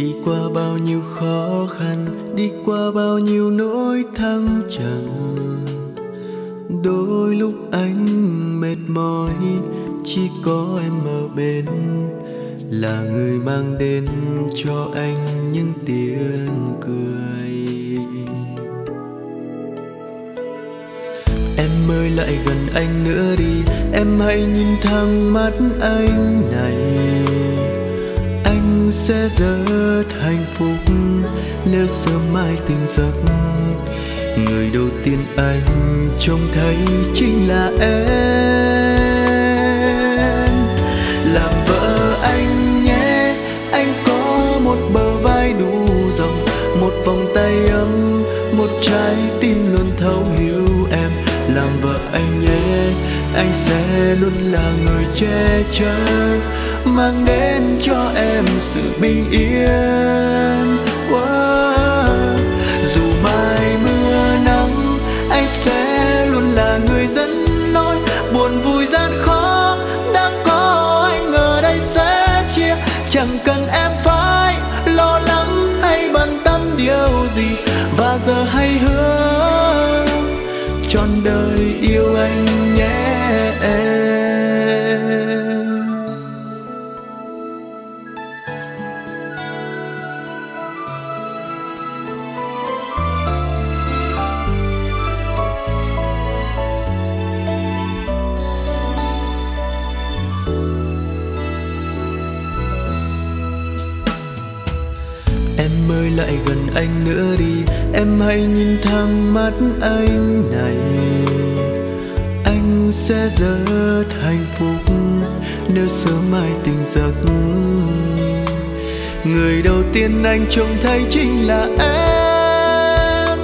đi qua bao nhiêu khó khăn, đi qua bao nhiêu nỗi thăng trầm. Đôi lúc anh mệt mỏi, chỉ có em ở bên. Là người mang đến cho anh những tiếng cười. Em ơi, lại gần anh nữa đi. Em hãy nhìn thẳng mắt anh này. Anh sẽ rất hạnh phúc. Nếu sớm mai tỉnh giấc, người đầu tiên anh trông thấy chính là em. Làm vợ anh nhé, anh có một bờ vai đủ rộng, một vòng tay ấm, một trái tim luôn thấu hiểu em làm vợ anh nhé, anh sẽ luôn là người che chở, mang đến cho em sự bình yên wow. dù mai mưa nắng, anh sẽ luôn là người dẫn lối buồn vui gian khó đã có anh ở đây sẽ chia chẳng cần em phải lo lắng hay bận tâm điều gì, và giờ hãy hứa Em ơi, lại gần anh nữa đi. Em hãy nhìn thẳng mắt anh này. Anh sẽ rất hạnh phúc Nếu sớm mai tỉnh giấc. Người đầu tiên anh trông thấy chính là em.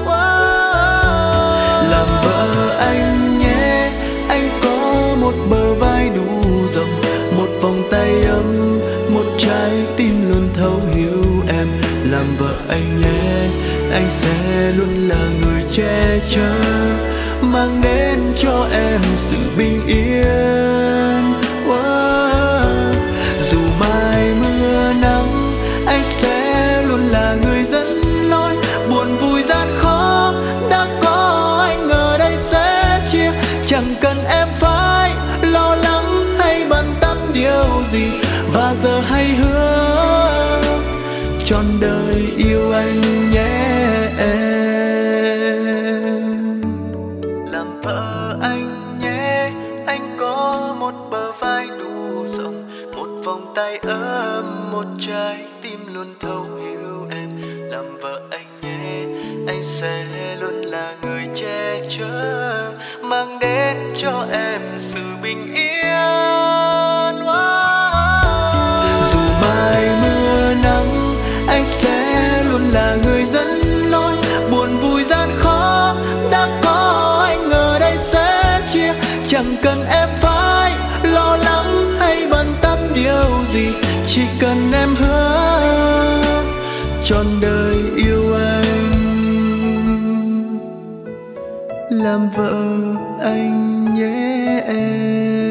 Làm vợ anh nhé, Anh có một bờ vai đủ rộng, Một vòng tay làm vợ anh nhé. Anh sẽ luôn là người che chở, mang đến cho em sự bình yên. Wow. dù mai mưa nắng, anh sẽ luôn là người dẫn lối. Buồn vui gian khó đã có anh ở đây sẽ chia. Chẳng cần em phải lo lắng hay bận tâm điều gì. Và giờ hãy hứa trọn đời yêu anh nhé. Em làm vợ anh nhé, anh có một bờ vai đủ rộng, một vòng tay ấm, một trái tim luôn thấu hiểu em. Làm vợ anh nhé, anh sẽ luôn là người che chở, mang đến cho em sự bình yên. Chỉ cần em hứa trọn đời yêu anh làm vợ anh nhé em.